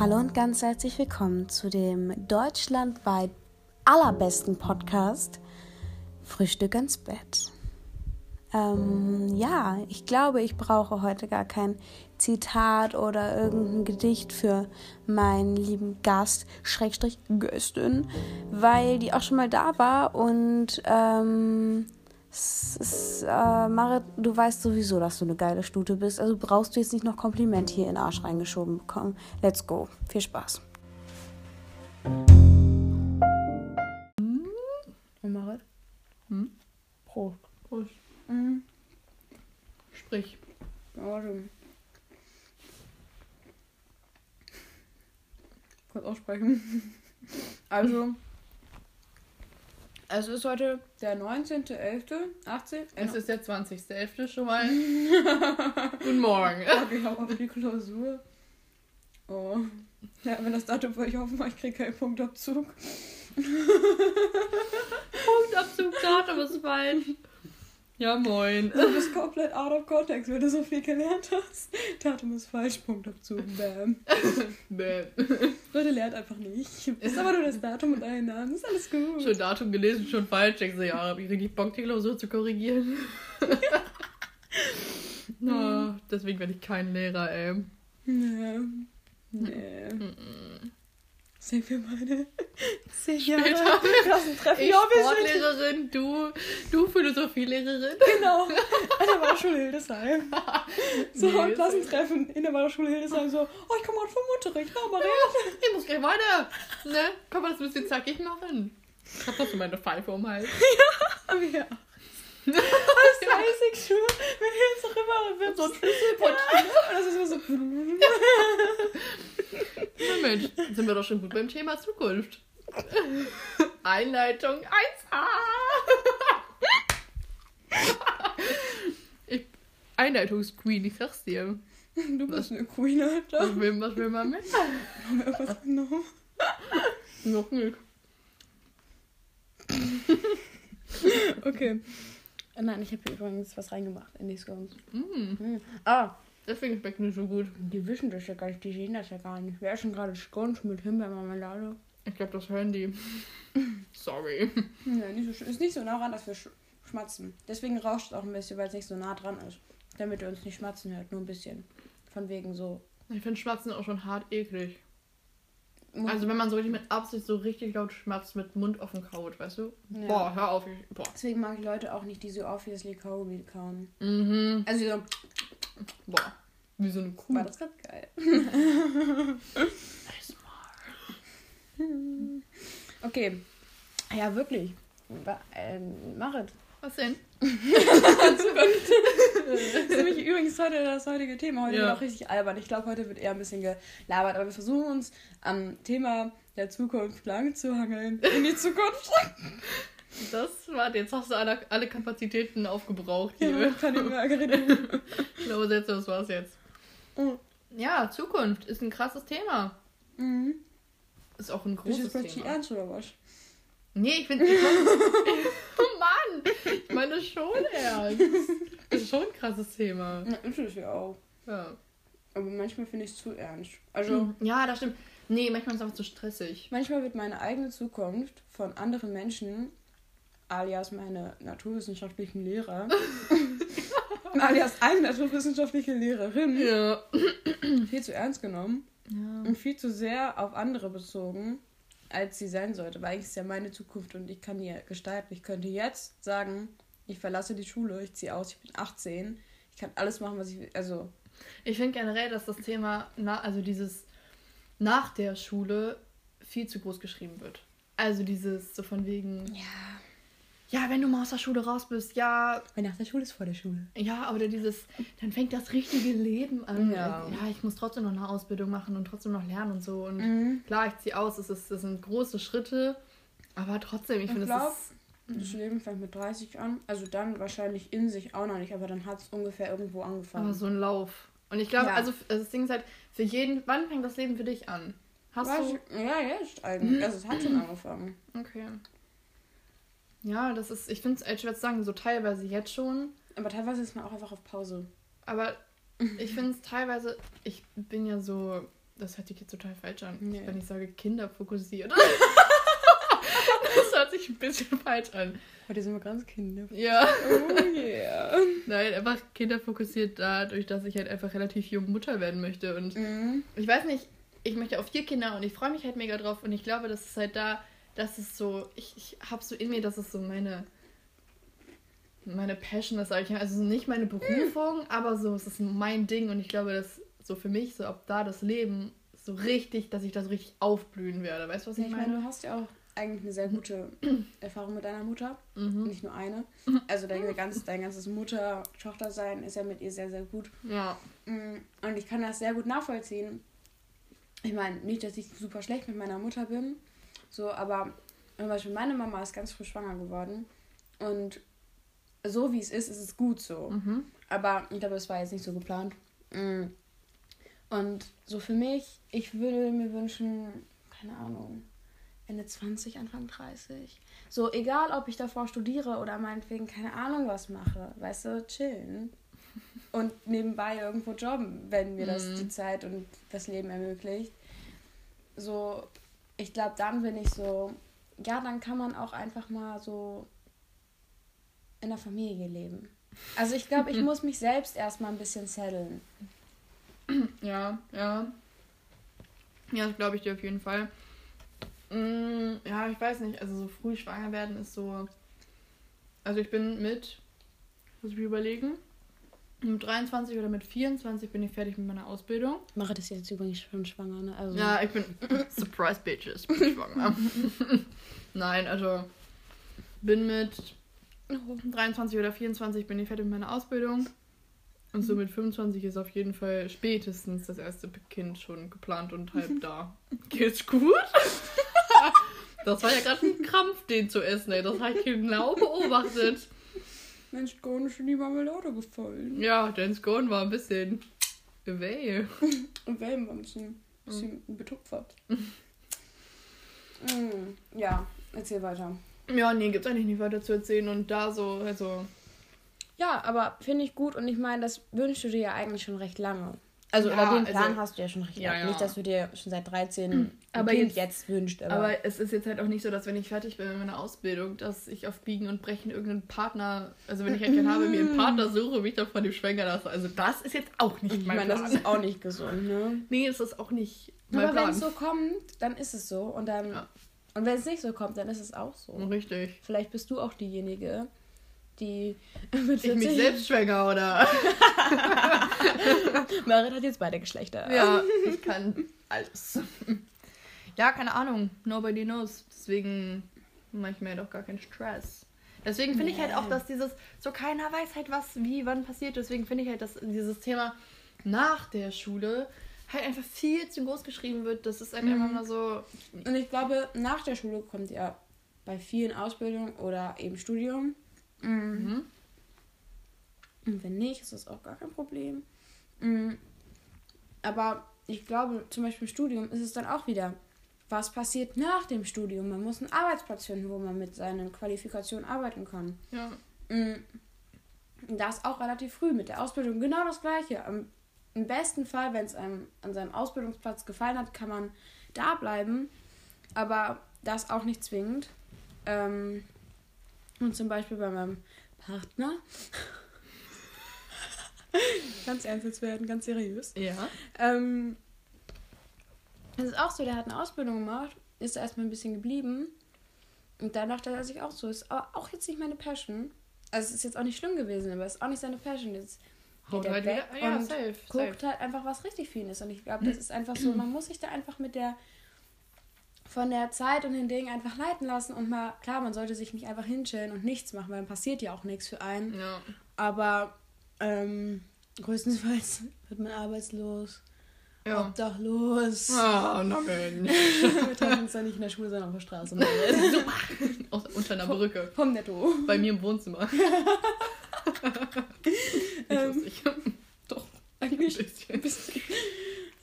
Hallo und ganz herzlich willkommen zu dem deutschlandweit allerbesten Podcast Frühstück ins Bett. Ähm, ja, ich glaube, ich brauche heute gar kein Zitat oder irgendein Gedicht für meinen lieben Gast, Schrägstrich Göstin, weil die auch schon mal da war und ähm, ist, äh, Marit, du weißt sowieso, dass du eine geile Stute bist, also brauchst du jetzt nicht noch Kompliment hier in den Arsch reingeschoben bekommen. Let's go. Viel Spaß. Und Marit? Hm? Prost. Prost. Mhm. Sprich. Warte. Kurz aussprechen. Also, es ist heute der 19.11., 18. Es ist der 20.11. schon mal. Guten Morgen. Ich habe auch die Klausur. Oh. Ja, wenn das Datum für ich hoffe mal, ich kriege keinen Punktabzug. Punktabzug, Datum ist falsch. Ja, moin. Du bist komplett out of context, wenn du so viel gelernt hast. Datum ist falsch, Punktabzug, bam. Bäm. Leute lernt einfach nicht. Ist aber nur das Datum und deinen Namen, ist alles gut. Schon Datum gelesen, schon falsch. Ich so, ja, hab ich richtig Bock, die Klausur zu korrigieren. no, deswegen werde ich kein Lehrer, ey. Nee. Nee. Mhm. Sehen wir meine zehn. Jahre Klassentreffen. Ich Ja, sind Sportlehrerin, du, du Philosophielehrerin. genau. An der Waldorfschule Hildesheim. So, Nee, Klassentreffen in der Waldorfschule Hildesheim. So, oh, ich komme heute vom Unterricht. Ja, Maria. Ich muss gleich weiter. Ne? Kann man das ein bisschen zackig machen? Ich hab doch so meine Pfeife um den Hals. Aber ja. Das ist eisig schön. Wenn ihr jetzt noch immer wird So ein Schlüsselportier. Das ist immer so. Na Mensch, sind wir doch schon gut beim Thema Zukunft. Einleitung 1a. Ich, Einleitungsqueen, ich sag's dir. Du bist eine Queen, Alter. Was will, was will man mit? Wir irgendwas genommen? Noch nicht. Okay. Äh, Nein, ich habe hier übrigens was reingemacht in die Scones. Mm, Hm. Ah, deswegen schmeckt nicht so gut. die wischen das ja gar nicht, die sehen das ja gar nicht. Wer essen gerade Scones mit Himbeermarmelade? Ich glaube, das hören die. Sorry. Ja, nicht so. Ist nicht so nah ran, dass wir sch schmatzen. Deswegen rauscht es auch ein bisschen, weil es nicht so nah dran ist. Damit ihr uns nicht schmatzen hört, nur ein bisschen. Von wegen so. Ich finde Schmatzen auch schon hart eklig. Also wenn man so richtig mit Absicht so richtig laut schmatzt mit Mund offen kaut, weißt du? Ja. Boah, hör auf. Ich, boah. Deswegen mag ich Leute auch nicht, die so obviously kauen. kauen. Mhm. Also so, Boah. Wie so eine Kuh. war das gerade geil. Okay. Ja, wirklich. Wa- Ähm, Marit. Was denn? Das ist nämlich übrigens heute das heutige Thema. Heute Ja. wird auch richtig albern. Ich glaube, heute wird eher ein bisschen gelabert. Aber wir versuchen uns am Thema der Zukunft lang zu hangeln. In die Zukunft. Das, warte, jetzt hast du alle, alle Kapazitäten aufgebraucht Ja, hier. kann ich mir reden. Ich glaube, jetzt, das war's jetzt. Mhm. Ja, Zukunft ist ein krasses Thema. Mhm. Ist auch ein großes jetzt plötzlich Thema. ernst oder was? Nee, ich finde. Ich Mann! Ich meine schon ernst. Das ist schon ein krasses Thema. Ist es ja auch. Ja. Aber manchmal finde ich es zu ernst. Also, Ja, das stimmt. Nee, manchmal ist es einfach zu stressig. manchmal wird meine eigene Zukunft von anderen Menschen, alias meine naturwissenschaftlichen Lehrer, alias eine naturwissenschaftliche Lehrerin, Ja. viel zu ernst genommen Ja. und viel zu sehr auf andere bezogen, als sie sein sollte. Weil eigentlich ist ja meine Zukunft und ich kann die gestalten. Ich könnte jetzt sagen, ich verlasse die Schule, ich ziehe aus, ich bin 18, ich kann alles machen, was ich will. Also, Ich finde generell, dass das Thema, na, also dieses nach der Schule viel zu groß geschrieben wird. Also dieses so von wegen, ja. Ja, wenn du mal aus der Schule raus bist, ja, Weil nach der Schule ist vor der Schule. ja, oder dieses, dann fängt das richtige Leben an. Ja. ja, ich muss trotzdem noch eine Ausbildung machen und trotzdem noch lernen und so. Und Mhm. klar, ich ziehe aus, es, ist, es sind große Schritte, aber trotzdem, ich Ich finde, es ist. Das Leben fängt mit 30 an. Also dann wahrscheinlich in sich auch noch nicht, aber dann hat es ungefähr irgendwo angefangen. Aber so ein Lauf. Und ich glaube, Ja. also das Ding ist halt, für jeden, wann fängt das Leben für dich an? Hast Weiß du. ich- ja, jetzt eigentlich. Also es hat schon angefangen. Okay. Ja, das ist, ich finde es echt schwer zu sagen, so teilweise jetzt schon, Aber teilweise ist man auch einfach auf Pause. aber ich finde es teilweise, ich bin ja so das hört sich jetzt total falsch an, Nee. wenn ich sage kinderfokussiert. das hört sich ein bisschen falsch an. Heute sind wir ganz Kinder. Ja. Oh yeah. Nein, einfach kinderfokussiert dadurch, dass ich halt einfach relativ jung Mutter werden möchte. Und Mhm. ich weiß nicht, ich möchte auf vier Kinder und ich freue mich halt mega drauf. Und ich glaube, das ist halt da, das ist so, ich, ich habe so in mir, das ist so meine, meine Passion, das sage ich. Also nicht meine Berufung, aber so, es ist mein Ding. Und ich glaube, dass so für mich, so ab da das Leben so richtig, dass ich da so richtig aufblühen werde. Weißt du, was ich, Ich meine? meine, du hast ja auch eigentlich eine sehr gute Erfahrung mit deiner Mutter. Mhm. Nicht nur eine. Also dein, ganz, dein ganzes Mutter-Tochter-Sein ist ja mit ihr sehr, sehr gut. Ja. Mm, Und ich kann das sehr gut nachvollziehen. Ich meine, nicht, dass ich super schlecht mit meiner Mutter bin, so, aber zum Beispiel meine Mama ist ganz früh schwanger geworden. Und so wie es ist, ist es gut so. Mhm. Aber ich glaube, es war jetzt nicht so geplant. Mm. Und so für mich, ich würde mir wünschen, keine Ahnung, Ende 20, Anfang 30. So, egal ob ich davor studiere oder meinetwegen keine Ahnung was mache, weißt du, chillen. Und nebenbei irgendwo jobben, wenn mir das Mhm. die Zeit und das Leben ermöglicht. So, ich glaube, dann bin ich so, ja, dann kann man auch einfach mal so in der Familie leben. Also ich glaube, ich muss mich selbst erstmal ein bisschen setteln. Ja, ja. Ja, das glaube ich dir auf jeden Fall. Mm, ja, ich weiß nicht. Also so früh schwanger werden ist so. Also ich bin mit, muss ich mir überlegen, mit 23 oder mit 24 bin ich fertig mit meiner Ausbildung. Mache das jetzt übrigens schon schwanger, ne? Also, Ja, ich bin Surprise Bitches, bin schwanger. Nein, also bin mit 23 oder 24 bin ich fertig mit meiner Ausbildung. Und so mit 25 ist auf jeden Fall spätestens das erste Kind schon geplant und halb da. Geht's gut? Das war ja gerade ein Krampf, den zu essen, ey. Das habe ich genau beobachtet. Mensch, gar nicht in die Marmelade gefallen. Ja, Dan Scone war ein bisschen away. Wellen war ein bisschen, bisschen betupfert. Mm, ja, erzähl weiter. Ja, nee, gibt's eigentlich nicht weiter zu erzählen. Und da so, also. Ja, aber finde ich gut und ich meine, das wünschst du dir ja eigentlich schon recht lange. Also, Ja, oder den Plan also- hast du ja schon recht Ja, lange. ja. Nicht, dass du dir schon seit 13 ein Aber Kind jetzt- jetzt, wünscht, aber, Aber es ist jetzt halt auch nicht so, dass wenn ich fertig bin mit meiner Ausbildung, dass ich auf Biegen und Brechen irgendeinen Partner, also wenn ich halt keinen habe, mir einen Partner suche, mich dann von dem schwänger lasse. Also das ist jetzt auch nicht ich mein meine, das Plan. ist auch nicht gesund, ne? nee, das ist auch nicht mein Aber wenn es so kommt, dann ist es so. Und dann. Ja. Und wenn es nicht so kommt, dann ist es auch so. Richtig. Vielleicht bist du auch diejenige, die mit Ich mich 40 selbst schwänger, oder? Marit hat jetzt beide Geschlechter. ja, ich kann alles. Ja, keine Ahnung. Nobody knows. Deswegen mache ich mir doch gar keinen Stress. Deswegen finde ich halt auch, dass dieses, so keiner weiß halt, was, wie, wann passiert. Deswegen finde ich halt, dass dieses Thema nach der Schule halt einfach viel zu groß geschrieben wird. Das ist halt Mhm. einfach mal so. Und ich glaube, nach der Schule kommt ja bei vielen Ausbildungen oder eben Studium. Mhm. Und wenn nicht, ist das auch gar kein Problem. Mhm. Aber ich glaube, zum Beispiel im Studium ist es dann auch wieder, was passiert nach dem Studium? Man muss einen Arbeitsplatz finden, wo man mit seinen Qualifikationen arbeiten kann. Ja. Und Das auch relativ früh mit der Ausbildung genau das gleiche. Am, Im besten Fall, wenn es einem an seinem Ausbildungsplatz gefallen hat, kann man da bleiben. Aber das auch nicht zwingend. Ähm, und zum Beispiel bei meinem Partner. ganz ernst werden, ganz seriös. Ja. Ähm, es ist auch so, der hat eine Ausbildung gemacht, ist da erstmal ein bisschen geblieben. Und dann dachte er sich auch so, ist aber auch jetzt nicht meine Passion. Also es ist jetzt auch nicht schlimm gewesen, aber es ist auch nicht seine Passion. Jetzt geht er halt weg ja, und safe, guckt safe. halt einfach, was richtig für ihn ist. Und ich glaube, das ist einfach so, man muss sich da einfach mit der von der Zeit und den Dingen einfach leiten lassen und mal, klar, man sollte sich nicht einfach hinstellen und nichts machen, weil dann passiert ja auch nichts für einen. Ja. Aber ähm, größtenteils wird man arbeitslos, Ja. obdachlos. Ah, na Mensch. Wir treffen uns dann nicht in der Schule, sondern auf der Straße. Super. Aus, unter einer Brücke. Vom Netto. Bei mir im Wohnzimmer. Nicht Ähm. Doch, Ein eigentlich. bisschen.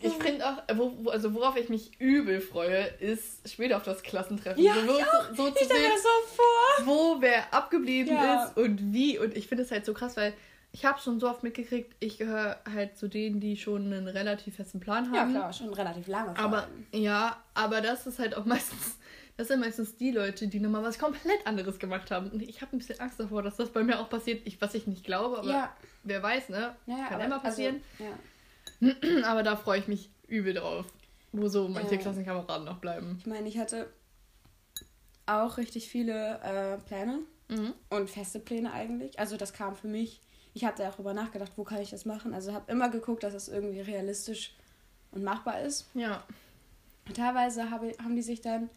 Ich finde auch, wo, also worauf ich mich übel freue, ist später auf das Klassentreffen. Ja, so, ich so, so Ich zu stelle mir sehen, das so vor. wo wer abgeblieben Ja. ist und wie. Und ich finde es halt so krass, weil ich habe schon so oft mitgekriegt, ich gehöre halt zu denen, die schon einen relativ festen Plan Ja, haben. klar, schon relativ lange. Aber ja, aber das ist halt auch meistens, das sind meistens die Leute, die nochmal was komplett anderes gemacht haben. Und ich habe ein bisschen Angst davor, dass das bei mir auch passiert, ich, was ich nicht glaube, aber Ja, wer weiß, ne? ja, ja, Kann immer passieren. Also, ja. aber da freue ich mich übel drauf, wo so manche Ja. Klassenkameraden noch bleiben. Ich meine, ich hatte auch richtig viele äh, Pläne Mhm. und feste Pläne eigentlich. Also das kam für mich. Ich habe da auch drüber nachgedacht, wo kann ich das machen. Also habe immer geguckt, dass es irgendwie realistisch und machbar ist. Ja. Und teilweise habe, haben die sich dann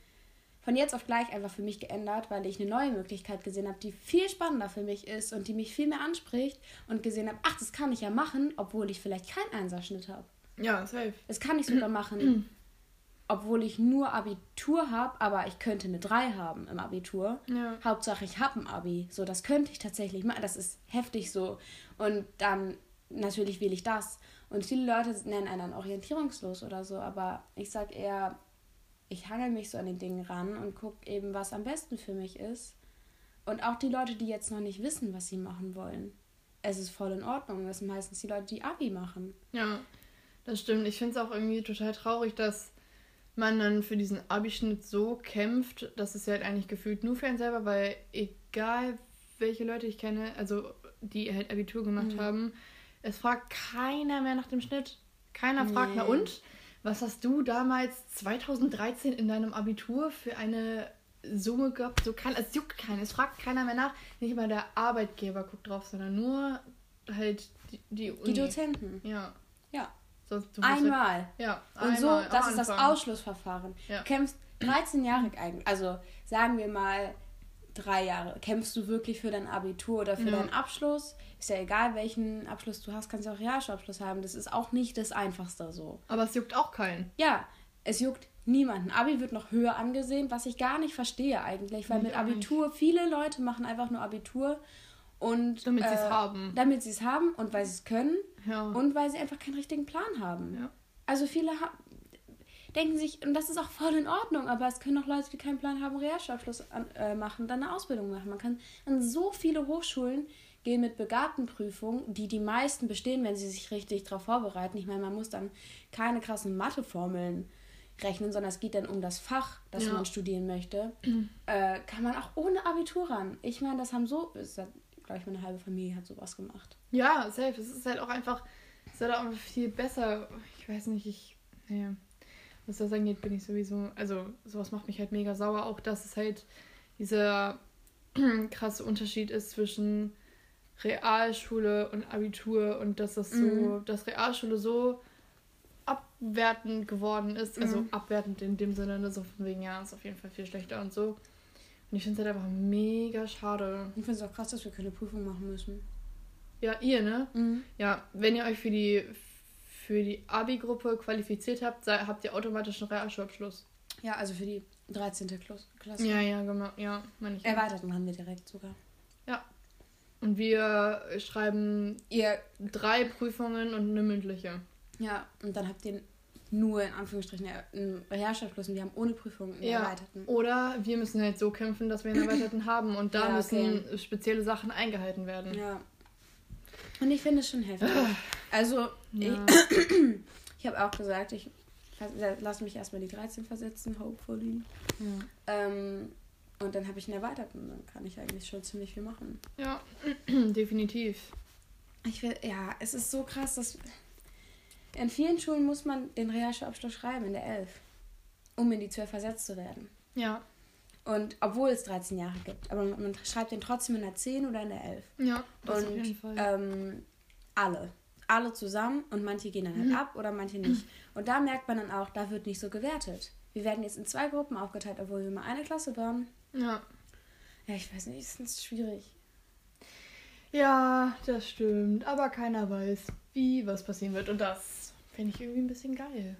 von jetzt auf gleich einfach für mich geändert, weil ich eine neue Möglichkeit gesehen habe, die viel spannender für mich ist und die mich viel mehr anspricht und gesehen habe, ach, das kann ich ja machen, obwohl ich vielleicht keinen Einserschnitt habe. Ja, safe. Das kann ich sogar machen, obwohl ich nur Abitur habe, aber ich könnte eine 3 haben im Abitur. Ja. Hauptsache, ich habe ein Abi. So, das könnte ich tatsächlich machen. Das ist heftig so. Und dann natürlich wähle ich das. Und viele Leute nennen einen dann orientierungslos oder so, aber ich sag eher, ich hangel mich so an den Dingen ran und gucke eben, was am besten für mich ist. Und auch die Leute, die jetzt noch nicht wissen, was sie machen wollen. Es ist voll in Ordnung. Das sind meistens die Leute, die Abi machen. Ja, das stimmt. Ich finde es auch irgendwie total traurig, dass man dann für diesen Abischnitt so kämpft, dass es ja halt eigentlich gefühlt nur für einen selber, weil egal welche Leute ich kenne, also die halt Abitur gemacht Mhm. haben, es fragt keiner mehr nach dem Schnitt. Keiner fragt, na Nee. und? Was hast du damals 2013 in deinem Abitur für eine Summe gehabt? So kann, es juckt keinen, es fragt keiner mehr nach. Nicht mal der Arbeitgeber guckt drauf, sondern nur halt die, die. Die Dozenten. Ja. Ja. Sonst, Einmal. ja, Und so, einmal das ist das. Ausschlussverfahren. Ja. Du kämpfst 13 Jahre eigentlich, also sagen wir mal drei Jahre. Kämpfst du wirklich für dein Abitur oder für Ja. deinen Abschluss? Ist ja egal, welchen Abschluss du hast, kannst du auch Realschulabschluss haben. Das ist auch nicht das Einfachste so. Aber es juckt auch keinen. Ja, es juckt niemanden. Abi wird noch höher angesehen, was ich gar nicht verstehe eigentlich, weil mit. Abitur, viele Leute machen einfach nur Abitur und Damit sie es äh, haben. Damit sie es haben und weil sie es können Ja. und weil sie einfach keinen richtigen Plan haben. Ja. Also viele ha denken sich, und das ist auch voll in Ordnung, aber es können auch Leute, die keinen Plan haben, Realschulabschluss äh, machen, dann eine Ausbildung machen. Man kann an so viele Hochschulen gehen mit Begabtenprüfungen, die die meisten bestehen, wenn sie sich richtig darauf vorbereiten. Ich meine, man muss dann keine krassen Matheformeln rechnen, sondern es geht dann um das Fach, das Ja. man studieren möchte. äh, kann man auch ohne Abitur ran. Ich meine, das haben so, glaube ich, meine halbe Familie hat sowas gemacht. ja, safe. Es ist halt auch einfach, es ist halt auch viel besser. Ich weiß nicht, ich, naja, was das angeht, bin ich sowieso, also sowas macht mich halt mega sauer. Auch, dass es halt dieser krasse Unterschied ist zwischen Realschule und Abitur und dass das so, Mhm. dass Realschule so abwertend geworden ist. Also Mhm. abwertend in dem Sinne, ne, so von wegen, ja, ist auf jeden Fall viel schlechter und so. Und ich finde es halt einfach mega schade. Ich finde es auch krass, dass wir keine Prüfung machen müssen. Ja, ihr, ne? Mhm. Ja, wenn ihr euch für die für die Abi-Gruppe qualifiziert habt, habt ihr automatisch einen Realschulabschluss. Ja, also für die 13. Klos- Klasse. Ja, ja, genau. Ja, meine ich. ja. Erweiterten haben wir direkt sogar. Und wir schreiben Ihr, drei Prüfungen und eine mündliche. ja, und dann habt ihr nur in Anführungsstrichen einen Realschulabschluss und wir haben ohne Prüfung einen Ja. erweiterten. Oder wir müssen halt so kämpfen, dass wir einen erweiterten haben und da Ja, müssen spezielle Sachen eingehalten werden. Ja. Und ich finde es schon heftig. Also, Ja. ich, ich habe auch gesagt, ich lasse mich erstmal die 13 versetzen, hopefully. Ähm, und dann habe ich einen erweiterten. Dann kann ich eigentlich schon ziemlich viel machen. ja, definitiv. Ich will, ja, es ist so krass, dass in vielen Schulen muss man den Realschulabschluss schreiben in der 11, um in die 12 versetzt zu werden. Ja, Und obwohl es 13 Jahre gibt, aber man, man schreibt den trotzdem in der 10 oder in der 11. ja, das auf und jeden Fall. ähm, alle. Alle zusammen und manche gehen dann halt Mhm. ab oder manche nicht. Und da merkt man dann auch, da wird nicht so gewertet. Wir werden jetzt in zwei Gruppen aufgeteilt, obwohl wir mal eine Klasse waren. ja. Ja, ich weiß nicht, es ist schwierig. Ja, das stimmt. Aber keiner weiß, wie was passieren wird. Und das finde ich irgendwie ein bisschen geil.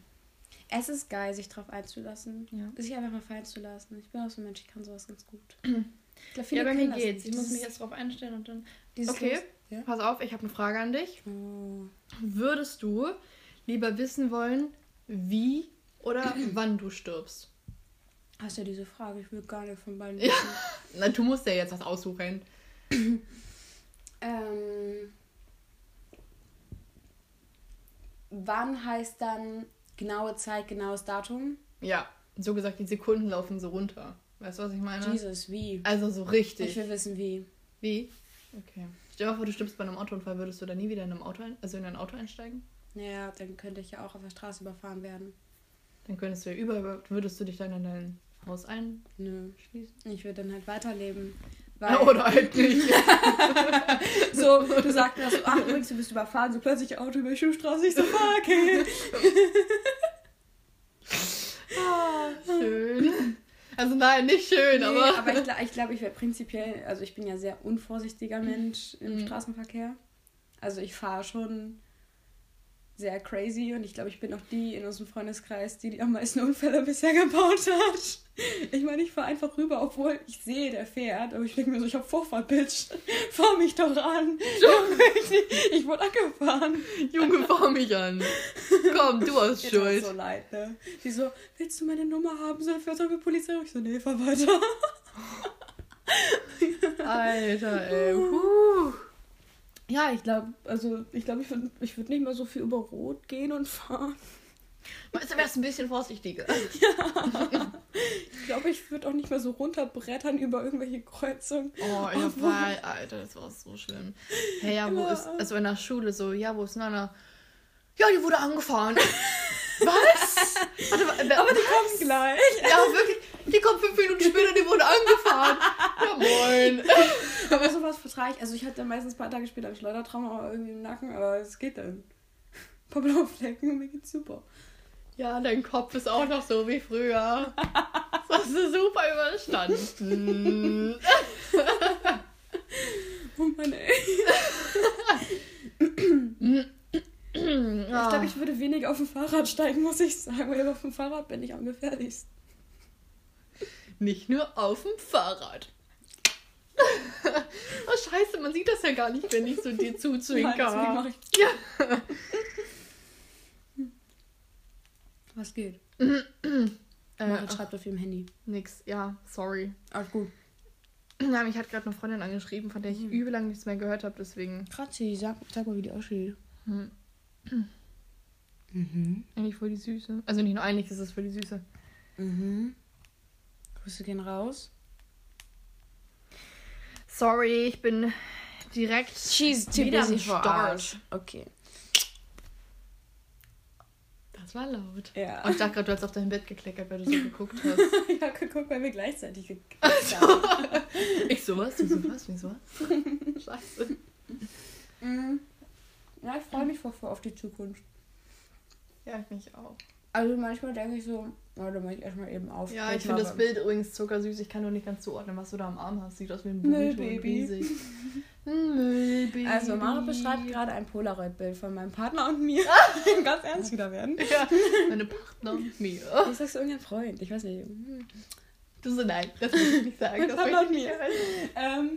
Es ist geil, sich drauf einzulassen. Ja. Sich einfach mal fallen zu lassen. Ich bin auch so ein Mensch, ich kann sowas ganz gut. Ich glaub, Ja, viele bei mir geht's. Ich muss mich jetzt drauf einstellen und dann. Okay, Ja? pass auf, ich habe eine Frage an dich. Oh. Würdest du lieber wissen wollen, wie oder wann du stirbst? Hast du ja diese Frage? Ich will gar nicht von beiden Ja. wissen. Na, du musst ja jetzt was aussuchen. Ähm, wann heißt dann genaue Zeit, genaues Datum? Ja, so gesagt, die Sekunden laufen so runter. Weißt du, was ich meine? Jesus, wie? Also so richtig. Ich will wissen, wie. Wie? Okay. Stell dir mal vor, du stirbst bei einem Autounfall, würdest du da nie wieder in, einem Auto ein also in ein Auto einsteigen? Naja, dann könnte ich ja auch auf der Straße überfahren werden. Dann könntest du ja über, würdest du dich dann in dein Haus einschließen? Nö. Ich würde dann halt weiterleben. Weil Oder halt nicht. so, du sagst mir so, ach übrigens, du bist überfahren, so plötzlich Auto über die Schuhstraße, ich so, fuck, okay. ah, schön. Also nein, nicht schön, Nee, aber... aber ich, gla- ich glaube, ich wäre prinzipiell, also ich bin ja sehr unvorsichtiger Mensch im Mhm. Straßenverkehr. Also ich fahre schon sehr crazy und ich glaube, ich bin auch die in unserem Freundeskreis, die die am meisten Unfälle bisher gebaut hat. Ich meine, ich fahre einfach rüber, obwohl ich sehe, der fährt, aber ich denke mir so, ich habe Vorfahrt, Bitch. Fahr mich doch an. ich, ich wurde angefahren. Junge, fahr mich an. Komm, du hast Mir tut's Schuld. so leid, ne? Die so, willst du meine Nummer haben? So, für zur Polizei? Ich so, nee, fahr weiter. Alter, ey. Puh. Ja, ich glaube, also ich glaube, ich würde ich würd nicht mehr so viel über Rot gehen und fahren. Weißt du, wärst ein bisschen vorsichtiger. Ich glaube, ich würde auch nicht mehr so runterbrettern über irgendwelche Kreuzungen. Oh, der Fall, Alter, das war so schlimm. Hey, ja, wo Ja. ist, also in der Schule so, ja, wo ist Nana? Ja, die wurde angefahren. Was? Warte, Aber die was? kommen gleich. Ja, wirklich. Die kommt fünf Minuten später, die wurde angefahren. Ja, moin. Aber sowas vertrage ich. Also ich hatte dann meistens ein paar Tage später Schleudertrauma irgendwie im Nacken, aber es geht dann. Ein paar blaue Flecken und mir geht's super. Ja, dein Kopf ist auch noch so wie früher. Das hast du super überstanden. Oh Mann, ey. Ich glaube, ich würde weniger auf dem Fahrrad steigen, muss ich sagen, weil auf dem Fahrrad bin ich am gefährlichsten. Nicht nur auf dem Fahrrad. Oh, scheiße, man sieht das ja gar nicht, wenn ich so dir Nein, zuzwinker. ich. Ja. Was geht? Äh, schreibt auf ihrem Handy. nix, ja, sorry. Alles gut. Ja, mich hat gerade eine Freundin angeschrieben, von der ich Mhm. übel lang nichts mehr gehört habe, deswegen. Kratzi, sag, sag mal, wie die aussieht. Hm, Mhm. eigentlich voll die Süße. Also nicht nur eigentlich ist es voll die Süße. Mhm. Grüße gehen raus. Sorry, ich bin direkt She's too wieder busy am for Start. us. Okay. Das war laut. Ja. Oh, ich dachte gerade, du hast auf dein Bett gekleckert, weil du so geguckt hast. ich habe geguckt, weil wir gleichzeitig gekriegt haben. ich sowas, du sowas, wie sowas? Scheiße. Mhm. Ja, ich freue mich voll, voll auf die Zukunft. Ja, ich mich auch. Also manchmal denke ich so, warte mal, ich erstmal eben auf. Ja, ich finde das Bild übrigens zuckersüß. Ich kann nur nicht ganz zuordnen, was du da am Arm hast. Sieht aus wie ein Müllbaby. Müllbaby. Also Mara beschreibt gerade ein Polaroid-Bild von meinem Partner und mir. Ganz ernst wieder werden. Ja, meine Partner und mir. Ich sag's irgendein Freund, ich weiß nicht. Du so, nein, das will ich nicht sagen. Mein Das Partner und mir. Ähm,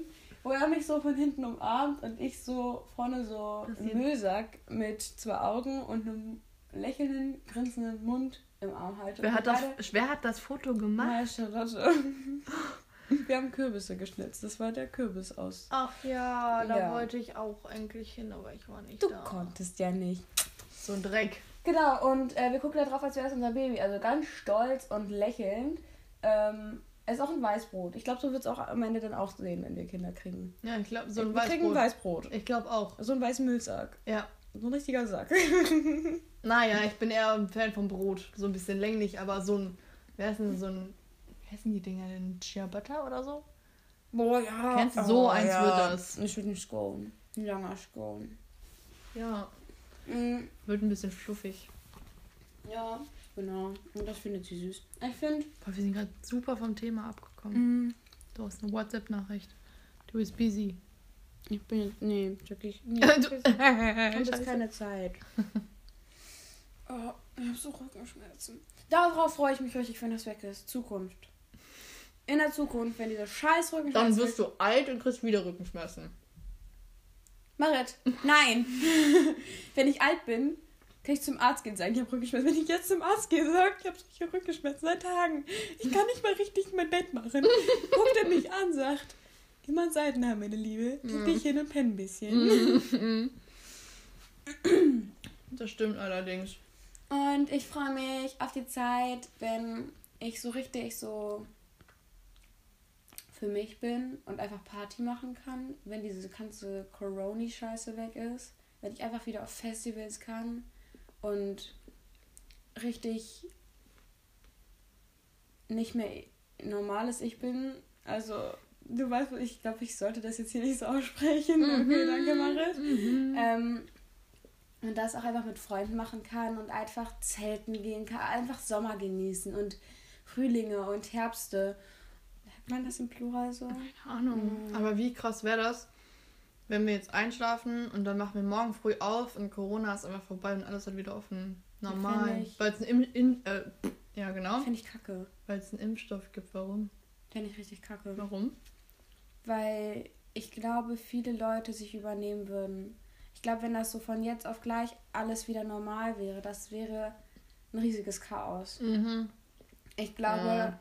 wo er mich so von hinten umarmt und ich so vorne so Müllsack mit zwei Augen und einem lächelnden, grinsenden Mund im Arm halte. Wer hat, das, wer hat das Foto gemacht? Maya Charlotte. Wir haben Kürbisse geschnitzt. Das war der Kürbis aus. Ach ja, da Ja. wollte ich auch eigentlich hin, aber ich war nicht Du da. konntest ja nicht. So ein Dreck. Genau, und äh, wir gucken da drauf, als wäre es unser Baby. Also ganz stolz und lächelnd. Ähm, es ist auch ein Weißbrot. Ich glaube, so wird es auch am Ende dann auch sehen, wenn wir Kinder kriegen. Ja, ich glaube, so ein wir kriegen ein Weißbrot. Weißbrot. Ich glaube auch. So ein weißen Müllsack. Ja. So ein richtiger Sack. Naja, ich bin eher ein Fan vom Brot. So ein bisschen länglich, aber so ein. Wer ist denn so ein. Wie heißen die Dinger denn? Ciabatta oder so? Boah, ja. Kennst du, so eins wird das. Ich würde ein Scone. Ein langer Scone. Ja. Mhm. Wird ein bisschen fluffig. Ja, genau. Und das findet sie süß. Ich finde. Boah, wir sind gerade super vom Thema abgekommen. Mhm. Du hast eine WhatsApp-Nachricht. Du bist busy. Ich bin jetzt. Nee, wirklich. Nee, Du- ich habe jetzt Scheiße. keine Zeit. Oh, ich habe so Rückenschmerzen. Darauf freue ich mich richtig, wenn das weg ist. Zukunft. In der Zukunft, wenn diese scheiß Dann Rückenschmerzen. wirst du alt und kriegst wieder Rückenschmerzen. Marit, nein. wenn ich alt bin, kann ich zum Arzt gehen sagen, ich habe Rückenschmerzen. Wenn ich jetzt zum Arzt gehe sage, ich habe solche Rückenschmerzen seit Tagen. Ich kann nicht mal richtig mein Bett machen. Guckt er mich an, sagt, geh mal Seiten haben, meine Liebe. Leg dich hin und penn ein bisschen. Das stimmt allerdings. Und ich freue mich auf die Zeit, wenn ich so richtig so für mich bin und einfach Party machen kann, wenn diese ganze Corona-Scheiße weg ist, wenn ich einfach wieder auf Festivals kann und richtig nicht mehr normales Ich bin. Also, du weißt, ich glaube, ich sollte das jetzt hier nicht so aussprechen. Mhm. Okay, danke, Marit. Mhm. Ähm, und das auch einfach mit Freunden machen kann und einfach zelten gehen kann, einfach Sommer genießen und Frühlinge und Herbste. Hat man das im Plural so? Keine Ahnung. Mhm. Aber wie krass wäre das, wenn wir jetzt einschlafen und dann machen wir morgen früh auf und Corona ist einfach vorbei und alles hat wieder offen. Normal. Weil es ein in, äh, ja genau. Finde ich kacke. Weil es einen Impfstoff gibt. Warum? Finde ich richtig kacke. Warum? Weil ich glaube, viele Leute sich übernehmen würden. Ich glaube, wenn das so von jetzt auf gleich alles wieder normal wäre, das wäre ein riesiges Chaos. Mhm. Ich glaube, ja.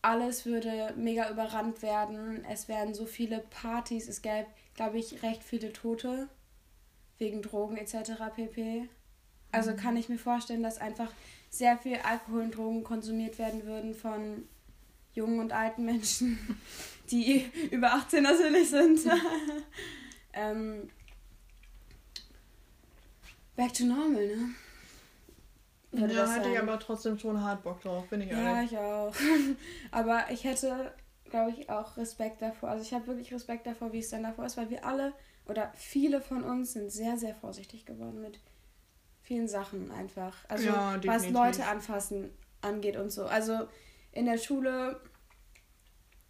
alles würde mega überrannt werden. Es wären so viele Partys. Es gäbe, glaube ich, recht viele Tote wegen Drogen etc. pp. Also mhm. kann ich mir vorstellen, dass einfach sehr viel Alkohol und Drogen konsumiert werden würden von jungen und alten Menschen, die über 18 natürlich sind. ähm, back to normal, ne? Würde ja, hätte ich aber trotzdem schon hart Bock drauf, bin ich ehrlich. Ja, ich auch. aber ich hätte, glaube ich, auch Respekt davor. Also ich habe wirklich Respekt davor, wie es dann davor ist, weil wir alle oder viele von uns sind sehr, sehr vorsichtig geworden mit vielen Sachen einfach. Also ja, was Leute anfassen angeht und so. Also in der Schule,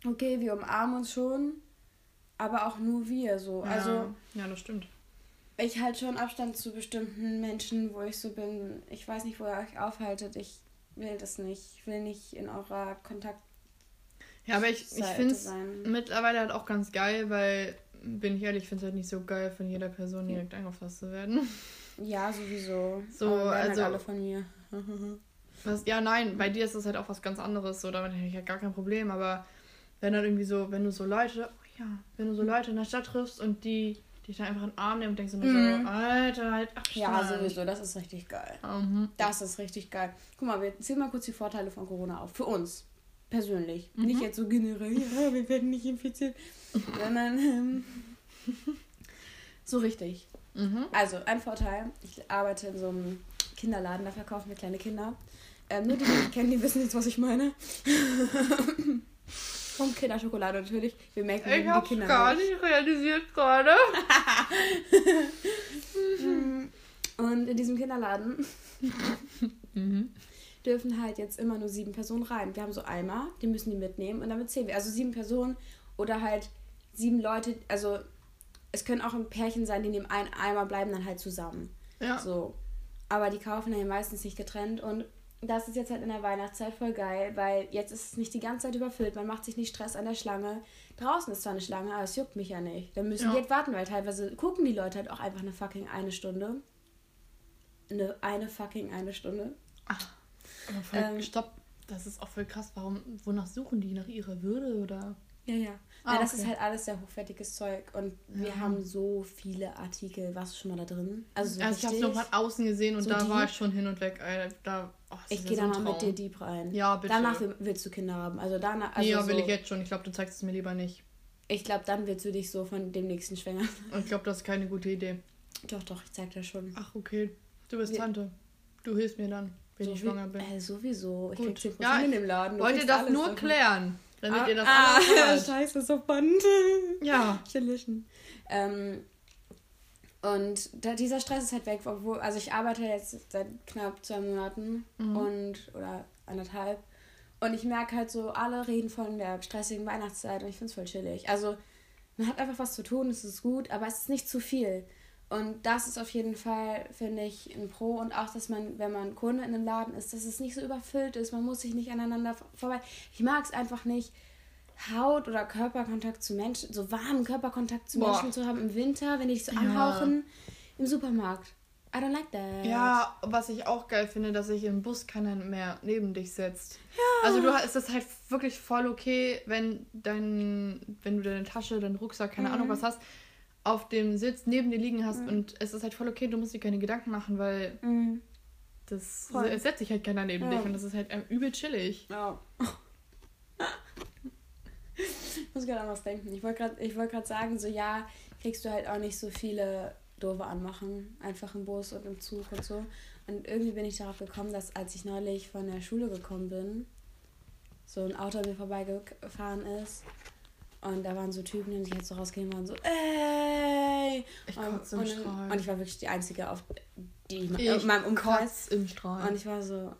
okay, wir umarmen uns schon, aber auch nur wir so. Ja, also ja, das stimmt. Ich halte schon Abstand zu bestimmten Menschen, wo ich so bin. Ich weiß nicht, wo ihr euch aufhaltet. Ich will das nicht. Ich will nicht in eurer Kontakt. Ja, aber ich, ich finde es mittlerweile halt auch ganz geil, weil, bin ich ehrlich, ich finde es halt nicht so geil, von jeder Person direkt angefasst zu werden. Ja, sowieso. So, halt also. Halt alle von mir. was, ja, nein, bei dir ist das halt auch was ganz anderes. So, damit habe ich halt gar kein Problem. Aber wenn dann irgendwie so, wenn du so Leute, oh ja, wenn du so Leute in der Stadt triffst und die dich dann einfach in den Arm nehmen und denkst du mhm. so, Alter, halt Abstand. Ja, sowieso, das ist richtig geil. Mhm. Das ist richtig geil. Guck mal, wir zählen mal kurz die Vorteile von Corona auf. Für uns. Persönlich. Mhm. Nicht jetzt so generell, ja, wir werden nicht infiziert. sondern ähm, so richtig. Mhm. Also, ein Vorteil, ich arbeite in so einem Kinderladen, da verkaufen wir kleine Kinder. Ähm, nur die, die mich kennen, die wissen jetzt, was ich meine. Und Kinderschokolade natürlich. Wir merken ich die Kinder. gar nicht realisiert gerade. Und in diesem Kinderladen dürfen halt jetzt immer nur sieben Personen rein. Wir haben so Eimer, die müssen die mitnehmen und damit zählen wir. Also sieben Personen oder halt sieben Leute, also es können auch ein Pärchen sein, die neben einem Eimer bleiben dann halt zusammen. Ja. So. Aber die kaufen dann ja meistens nicht getrennt und das ist jetzt halt in der Weihnachtszeit voll geil, weil jetzt ist es nicht die ganze Zeit überfüllt, man macht sich nicht Stress an der Schlange. Draußen ist zwar eine Schlange, aber es juckt mich ja nicht. Dann müssen ja. die jetzt warten, weil teilweise gucken die Leute halt auch einfach eine fucking eine Stunde. Eine, eine fucking eine Stunde. Ach, aber voll, ähm, stopp, das ist auch voll krass. Warum, wonach suchen die? Nach ihrer Würde oder? Ja, ja. Ah, ja, das okay. ist halt alles sehr hochwertiges Zeug und ja. wir haben so viele Artikel. Warst du schon mal da drin? Also, so also ich habe es noch von außen gesehen und so da deep? war ich schon hin und weg. Alter. Da, oh, ich gehe da mal mit dir deep rein. Ja, bitte. Danach willst du Kinder haben. Also danach. Also ja, so, will ich jetzt schon. Ich glaube, du zeigst es mir lieber nicht. Ich glaube, dann willst du dich so von dem nächsten schwängern. Ich glaube, das ist keine gute Idee. Doch, doch, ich zeig dir schon. Ach, okay. Du bist wir Tante. Du hilfst mir dann, wenn so ich schwanger bin. Äh, sowieso. Ich Gut. krieg 10% ja, in dem Laden. wollt ihr das nur davon. klären? damit ah, ihr das ah, alles Scheiße, so spannend. Ja. Chillischen. Ähm, und da, dieser Stress ist halt weg, obwohl, also ich arbeite jetzt seit knapp zwei Monaten mhm. und oder anderthalb. Und ich merke halt so, alle reden von der stressigen Weihnachtszeit und ich finde es voll chillig. Also man hat einfach was zu tun, es ist gut, aber es ist nicht zu viel. Und das ist auf jeden Fall, finde ich, ein Pro. Und auch, dass man, wenn man Kunde in einem Laden ist, dass es nicht so überfüllt ist. Man muss sich nicht aneinander vorbei. Ich mag es einfach nicht, Haut- oder Körperkontakt zu Menschen, so warmen Körperkontakt zu Boah. Menschen zu haben im Winter, wenn die dich so anhauchen ja. im Supermarkt. I don't like that. Ja, was ich auch geil finde, dass sich im Bus keiner mehr neben dich setzt. Ja. Also du ist das halt wirklich voll okay, wenn dein, wenn du deine Tasche, deinen Rucksack, keine mhm. Ahnung was hast, auf dem Sitz neben dir liegen hast und es ist halt voll okay, du musst dir keine Gedanken machen, weil Mhm. das Voll. es setzt sich halt keiner neben Ja. dich und das ist halt ähm, übel chillig. Ja. ich muss gerade an was denken. Ich wollte gerade wollt sagen, so ja, kriegst du halt auch nicht so viele doofe Anmachen, einfach im Bus und im Zug und so. Und irgendwie bin ich darauf gekommen, dass als ich neulich von der Schule gekommen bin, so ein Auto an mir vorbeigefahren ist. Und da waren so Typen, die halt so rausgehen waren, so, ey! Ich und, kotze im und, Strahl. und ich war wirklich die Einzige auf die Ich in meinem Umkreis. kotz im Strahl. Und ich war so,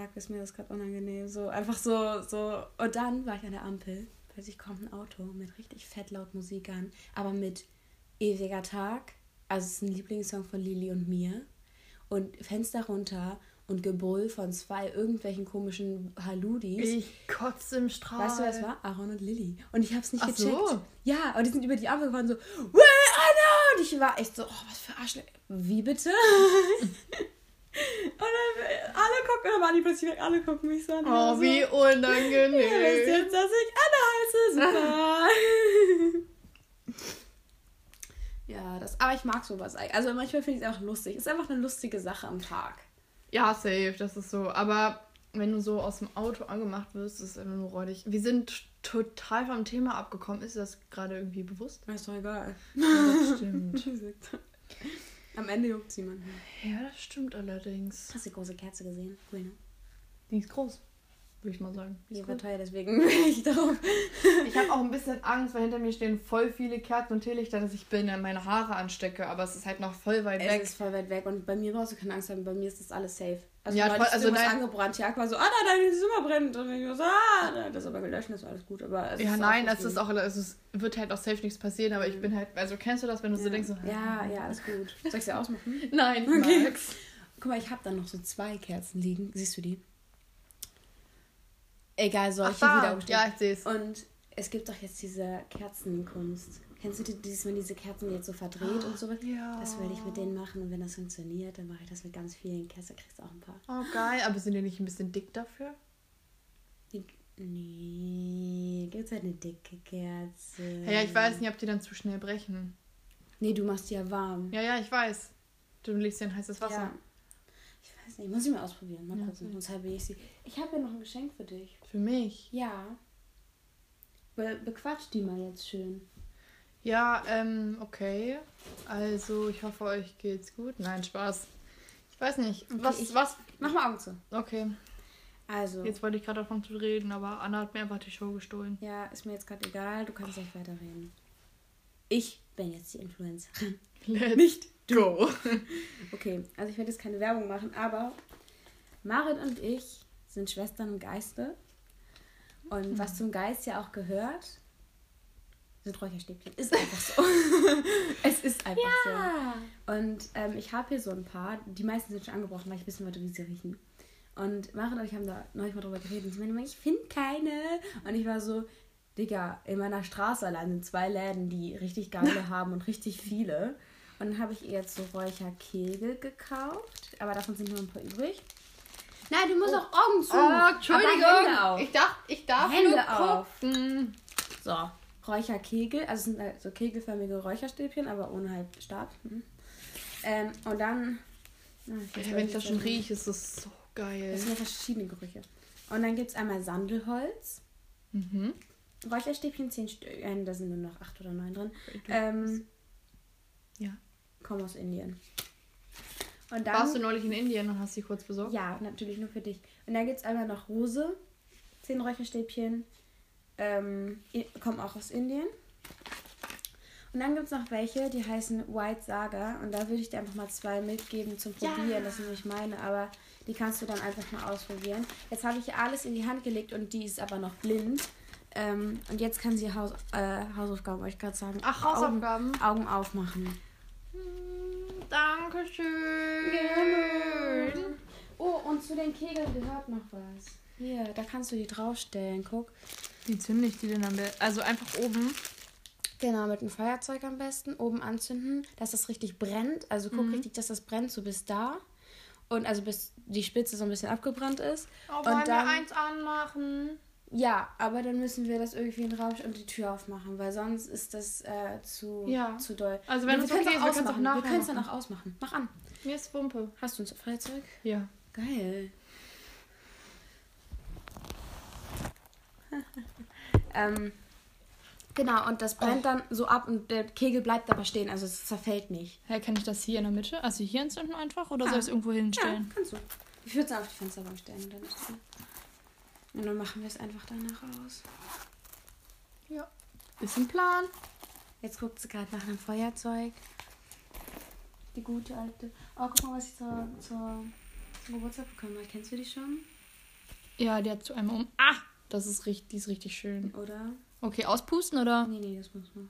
fuck, ist mir das gerade unangenehm. So, einfach so, so. Und dann war ich an der Ampel. Plötzlich kommt ein Auto mit richtig fett laut Musik an, aber mit ewiger Tag. Also es ist ein Lieblingssong von Lili und mir. Und Fenster runter und Gebrüll von zwei irgendwelchen komischen Haludis. ich kotze im Strahl. Weißt du, wer es war? Aaron und Lilly. Und ich hab's nicht Ach gecheckt. so. Ja, und die sind über die Ampel gefahren so, Will Anna! Und ich war echt so, oh, was für Arschlöcher. Wie bitte? und dann alle gucken, dann waren die plötzlich weg, alle gucken mich so an. Oh, so, wie Ihr wisst unangenehm. jetzt, dass ich Anna heiße. Super. ja, das, aber ich mag sowas eigentlich. Also manchmal finde ich es einfach lustig. Ist einfach eine lustige Sache am Tag. Ja, safe, das ist so. Aber wenn du so aus dem Auto angemacht wirst, ist es einfach nur räudig. Wir sind total vom Thema abgekommen. Ist dir das gerade irgendwie bewusst? Ist doch egal. Ja, das stimmt. Am Ende juckt sie jemanden. ja, das stimmt allerdings. Hast du die große Kerze gesehen? Cool, ne? Die ist groß, würde ich mal sagen. Die Die ist teuer, deswegen bin ich drauf. Ich habe auch ein bisschen Angst, weil hinter mir stehen voll viele Kerzen und Teelichter, dass ich bin meine Haare anstecke, aber es ist halt noch voll weit Es weg. ist voll weit weg und bei mir brauchst du keine Angst haben, bei mir ist das alles safe. Also, Ja, voll- also nein- angebrannt. Ja, war so, ah, da, dein Zimmer brennt. Und ich so, ah, da, das ist aber gelöscht, das ist alles gut. Aber es Ja, nein, es ist auch, also es wird halt auch safe nichts passieren, aber ich bin halt, also kennst du das, wenn du so ja. denkst, so, ja, ja, alles gut. Soll ich sie ausmachen? nein, Okay. Max. Guck mal, ich habe da noch so zwei Kerzen liegen. Siehst du die? Egal, soll Ach, wieder? Ja, ich sehe es. Und es gibt doch jetzt diese Kerzenkunst. Kennst du die, dieses, wenn diese Kerzen jetzt so verdreht und sowas? Ja. Das will ich mit denen machen und wenn das funktioniert, dann mache ich das mit ganz vielen Kerzen. Kriegst du auch ein paar. Oh, geil, aber sind die nicht ein bisschen dick dafür? Die, nee, gibt's halt eine dicke Kerze. Ja, ja, ich weiß nicht, ob die dann zu schnell brechen. Nee, du machst die ja warm. Ja, ja, ich weiß. Du legst sie in heißes Wasser. Ja. Ich weiß nicht, muss ich mal ausprobieren. Mal Ja, gucken. Sonst habe ich sie. Ich habe ja noch ein Geschenk für dich. Für mich. Ja. Be bequatsch die mal jetzt schön. Ja, ähm, okay. Also, ich hoffe, euch geht's gut. Nein, Spaß. Ich weiß nicht. Okay, was, ich- was? Mach mal Augen zu. Okay. Also. Jetzt wollte ich gerade davon zu reden, aber Anna hat mir einfach die Show gestohlen. Ja, ist mir jetzt gerade egal. Du kannst gleich weiterreden. Ich bin jetzt die Influencerin. Let's Nicht go. Okay, also ich werde jetzt keine Werbung machen, aber Marit und ich sind Schwestern im Geiste. Und was zum Geist ja auch gehört, sind Räucherstäbchen. Ist einfach so. es ist einfach so. Und ähm, ich habe hier so ein paar. Die meisten sind schon angebrochen, weil ich wissen wollte, wie sie riechen. Und Marit und ich haben da neulich mal drüber geredet. Und sie meinte, immer, ich finde keine. Und ich war so, Digga, in meiner Straße allein sind zwei Läden, die richtig geile haben und richtig viele. Und dann habe ich ihr jetzt so Räucherkegel gekauft. Aber davon sind nur ein paar übrig. Nein, du musst auch Augen zu. Oh, Aber Entschuldigung. Hände auf. Ich dachte, ich darf Hände nur auf. gucken. So, Räucherkegel. Also es sind halt so kegelförmige Räucherstäbchen, aber ohne halt Stab. Hm. Ähm, und dann... Ah, jetzt Ja, wenn ich das schon rieche, ist das so geil. Das sind ja verschiedene Gerüche. Und dann gibt es einmal Sandelholz. Mhm. Räucherstäbchen, 10 Stück. Äh, da sind nur noch 8 oder 9 drin. Ähm, Ja. kommen aus Indien. Und dann... Warst du neulich in Indien und hast sie kurz besorgt? Ja, natürlich nur für dich. Und dann gibt es einmal noch Rose. 10 Räucherstäbchen. Ähm, kommen auch aus Indien. Und dann gibt es noch welche, die heißen White Saga. Und da würde ich dir einfach mal zwei mitgeben zum Ja. Probieren. Das sind nicht meine, aber die kannst du dann einfach mal ausprobieren. Jetzt habe ich alles in die Hand gelegt und die ist aber noch blind. Ähm, und jetzt kann sie Haus, äh, Hausaufgaben, wollte ich gerade sagen. Ach, Hausaufgaben. Augen, Augen aufmachen. Hm, Dankeschön. Gerne. Oh, und zu den Kegeln gehört noch was. Hier, da kannst du die draufstellen. Guck. Wie zünde ich die denn am besten? Also einfach oben. Genau, mit einem Feuerzeug am besten. Oben anzünden, dass das richtig brennt. Also guck richtig, dass das brennt, so bis da. Und also bis die Spitze so ein bisschen abgebrannt ist. Oh, Und wollen dann- wir eins anmachen? Ja, aber dann müssen wir das irgendwie in den Raum und die Tür aufmachen, weil sonst ist das äh, zu, Ja. zu doll. Also wenn wir es können okay es ist, auch wir können es auch ausmachen. nachher Wir können es dann machen. auch ausmachen. Mach an. Mir ist Wumpe. Hast du ein Feuerzeug? Ja. Geil. ähm, genau, und das brennt dann so ab und der Kegel bleibt aber stehen, also es zerfällt nicht. Hä, kann ich das hier in der Mitte? Also hier entzünden einfach? Oder Ja. soll ich es irgendwo hinstellen? Ja, kannst du. Ich würde es auf die Fensterbank stellen und dann ist. Und dann machen wir es einfach danach aus. Ja. Ist ein Plan. Jetzt guckt sie gerade nach einem Feuerzeug. Die gute alte. Oh, guck mal, was ich zur, zur, Geburtstag bekommen habe. Kennst du die schon? Ja, die hat zu einmal um. Ah! Das ist richtig, die ist richtig schön. Oder? Okay, auspusten oder? Nee, nee, das muss man.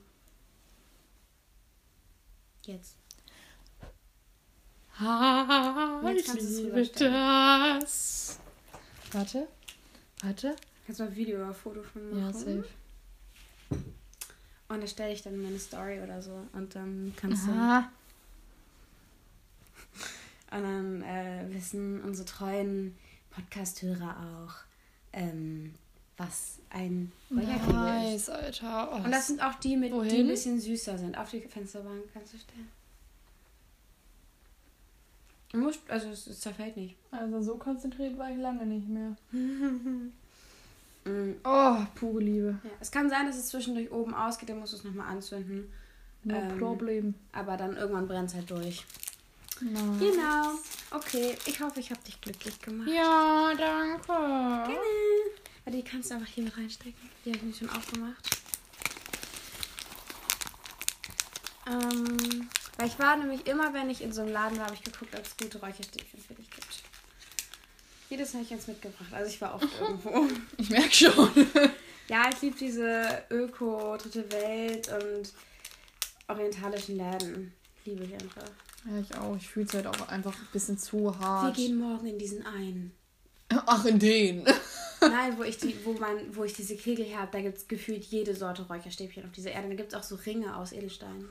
Jetzt. Ah, Jetzt ich liebe das. Warte. Warte. Kannst du mal ein Video oder Foto von machen? Ja, safe. Und das stelle ich dann in meine Story oder so. Und dann kannst du. Aha. Und dann äh, wissen unsere treuen Podcast-Hörer auch, ähm, was ein ist. Nice, Alter. Oh, Und das sind auch die, mit, die ein bisschen süßer sind. Auf die Fensterbank kannst du stellen. Du musst, also es, es zerfällt nicht. also so konzentriert war ich lange nicht mehr. Mm, Oh, pure Liebe. ja. Es kann sein, dass es zwischendurch oben ausgeht, dann musst du es nochmal anzünden. No Ähm, problem. Aber dann irgendwann brennt es halt durch. Nice. Genau. Okay, ich hoffe, ich habe dich glücklich gemacht. Ja, danke. Gerne. Warte, die kannst du einfach hier mit reinstecken. Die habe ich mir schon aufgemacht. Ähm, weil ich war nämlich immer, wenn ich in so einem Laden war, habe ich geguckt, ob es gute Räucherstäbchen für dich gibt. Jedes habe ich eins mitgebracht. Also ich war oft irgendwo. Ich merke schon. Ja, ich liebe diese Öko, Dritte Welt und orientalischen Läden. Liebe ich einfach. Ja, ich auch. Ich fühle es halt auch einfach ein bisschen zu Wir hart. gehen morgen in diesen einen. Ach, in den. Nein, wo ich, die, wo, man, wo ich diese Kegel her habe, da gibt es gefühlt jede Sorte Räucherstäbchen auf dieser Erde. Da gibt es auch so Ringe aus Edelstein.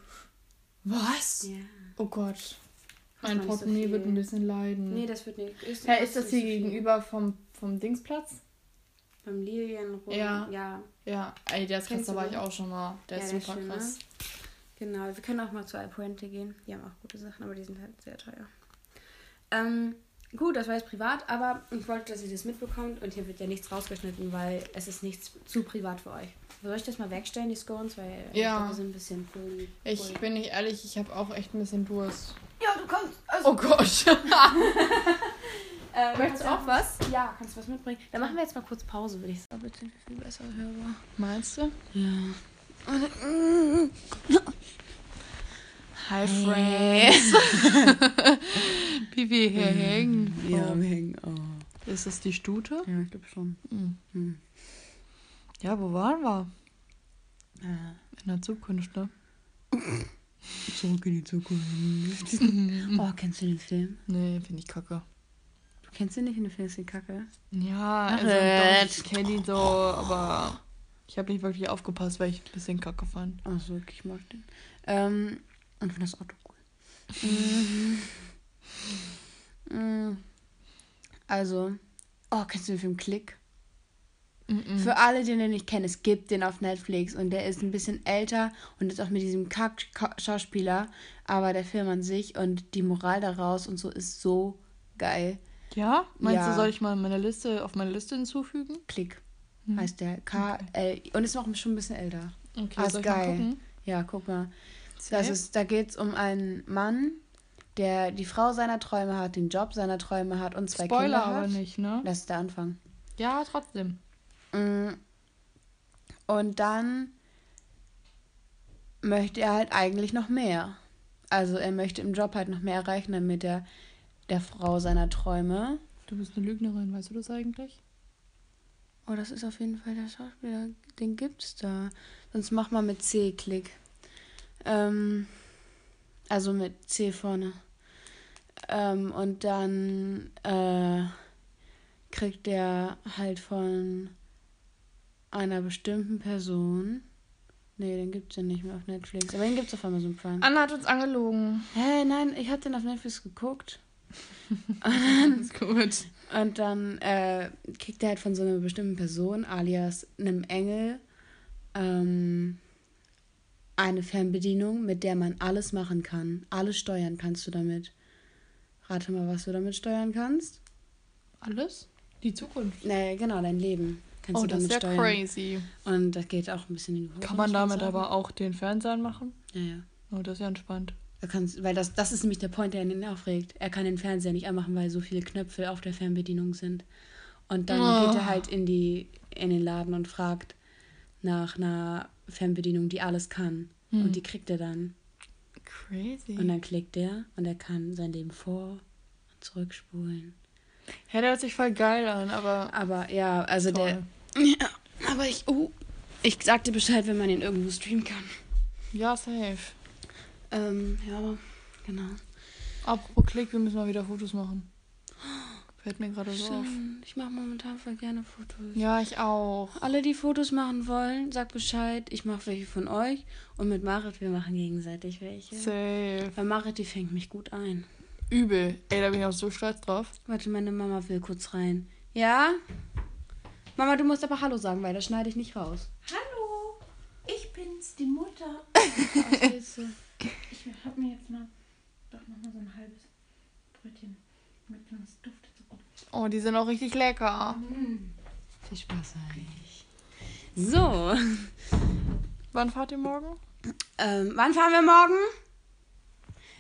Was? Ja. Oh Gott. Mein so Portemonnaie viel. wird ein bisschen leiden. Nee, das wird nicht. Ist, Hä, ist das hier so gegenüber vom, vom Dingsplatz? Beim Lilienrot. Ja. ja. Ja, ey, der ist krass, da war ich auch schon mal. Der Ja, ist super schön, ne? Genau. Wir können auch mal zu Alpuente gehen. Die haben auch gute Sachen, aber die sind halt sehr teuer. Ähm, gut, das war jetzt privat, aber ich wollte, dass ihr das mitbekommt und hier wird ja nichts rausgeschnitten, weil es ist nichts zu privat für euch. Soll ich das mal wegstellen, die Scones? Weil ich Ja. die sind ein bisschen voll. Ich bin nicht ehrlich, ich habe auch echt ein bisschen Durst. Ja, du kannst. Also, Oh Gott. äh, Möchtest du auch was? Ja, kannst du was mitbringen? Dann machen wir jetzt mal kurz Pause, würde ich sagen. Bitte viel besser hörbar. Meinst du? Ja. Hi, Friends. Wie wir hier hängen. Ja, Oh. wir hängen. Oh. Ist das die Stute? Ja, ich glaube schon. Mhm. Hm. Ja, wo waren wir? Äh, In der Zukunft, ne? zurück in die Zukunft. oh, kennst du den Film? Nee, finde ich kacke. Du kennst ihn nicht und du findest ihn kacke? Ja, also doch, ich kenne ihn so, aber ich habe nicht wirklich aufgepasst, weil ich ein bisschen kacke fand. Achso, okay, ich mag den. Ähm, und finde das Auto cool. Mm. Mm. Also, oh, kennst du den Film Klick? Mhm. Für alle, die den nicht kennen, es gibt den auf Netflix und der ist ein bisschen älter und ist auch mit diesem Kack-Schauspieler, aber der Film an sich und die Moral daraus und so ist so geil. Ja? Meinst Ja. du, soll ich mal meine Liste auf meine Liste hinzufügen? Klick. Heißt der. K-L und ist auch schon ein bisschen älter. Okay, Ah, ist geil. gucken? Ja, guck mal. Das ist, da geht es um einen Mann, der die Frau seiner Träume hat, den Job seiner Träume hat und zwei Spoiler Kinder aber hat. nicht, ne? Das ist der Anfang. Ja, trotzdem. Mm. Und dann möchte er halt eigentlich noch mehr. Also er möchte im Job halt noch mehr erreichen, damit er der Frau seiner Träume. Du bist eine Lügnerin, weißt du das eigentlich? Oh, das ist auf jeden Fall der Schauspieler. Den gibt's da. Sonst mach mal mit C Klick. Ähm, also mit C vorne. Ähm, und dann äh, kriegt der halt von einer bestimmten Person. Nee, den gibt's ja nicht mehr auf Netflix. Aber den gibt's auf Amazon Prime. Anna hat uns angelogen. Hä, nein, ich hab den auf Netflix geguckt. ist gut. Und dann äh, kriegt er halt von so einer bestimmten Person, alias einem Engel, ähm, eine Fernbedienung, mit der man alles machen kann. Alles steuern kannst du damit. Rate mal, was du damit steuern kannst. Alles? Die Zukunft. Nee, genau, dein Leben. Kannst oh, du das ist damit ja steuern. crazy. Und das geht auch ein bisschen in die Hose. Kann man damit aber auch den Fernseher machen? Ja, ja. Oh, das ist ja entspannt. Er kann's, weil das, das ist nämlich der Point, der ihn aufregt. Er kann den Fernseher nicht anmachen, weil so viele Knöpfe auf der Fernbedienung sind. Und dann Oh. geht er halt in, die, in den Laden und fragt nach einer Fernbedienung, die alles kann. Hm. Und die kriegt er dann. Crazy. Und dann klickt er und er kann sein Leben vor- und zurückspulen. Ja, der hört sich voll geil an, aber. Aber ja, also Toll. der. Ja, aber ich. Oh, ich sag dir Bescheid, wenn man ihn irgendwo streamen kann. Ja, safe. Ähm, ja, genau. Apropos Klick, wir müssen mal wieder Fotos machen. Fällt mir gerade so auf. Schön. Ich mache momentan voll gerne Fotos. Ja, ich auch. Alle, die Fotos machen wollen, sagt Bescheid. Ich mache welche von euch. Und mit Marit, wir machen gegenseitig welche. Safe. Weil Marit, die fängt mich gut ein. Übel. Ey, da bin ich auch so stolz drauf. Warte, meine Mama will kurz rein. Ja? Mama, du musst aber Hallo sagen, weil das schneide ich nicht raus. Hallo, ich bin's, die Mutter. Du? Ich hab mir jetzt mal doch noch mal so ein halbes Brötchen mitgenommen. Es duftet so gut. Oh, die sind auch richtig lecker. Viel Spaß euch. So. Wann fahrt ihr morgen? Ähm, wann fahren wir morgen?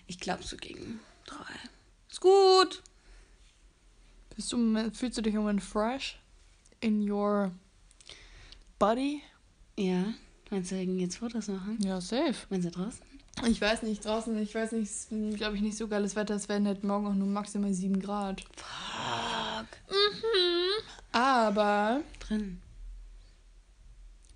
Ich glaube so gegen drei. Ist gut. Bist du, fühlst du dich im Moment fresh? In your body? Ja. Meinst du, wir jetzt Fotos machen? Ja, safe. Meinst du draußen? Ich weiß nicht, draußen, ich weiß nicht, es ist, glaube ich, nicht so geiles Wetter. Es werden halt morgen auch nur maximal 7 Grad. Fuck. Mhm. Aber, Drin.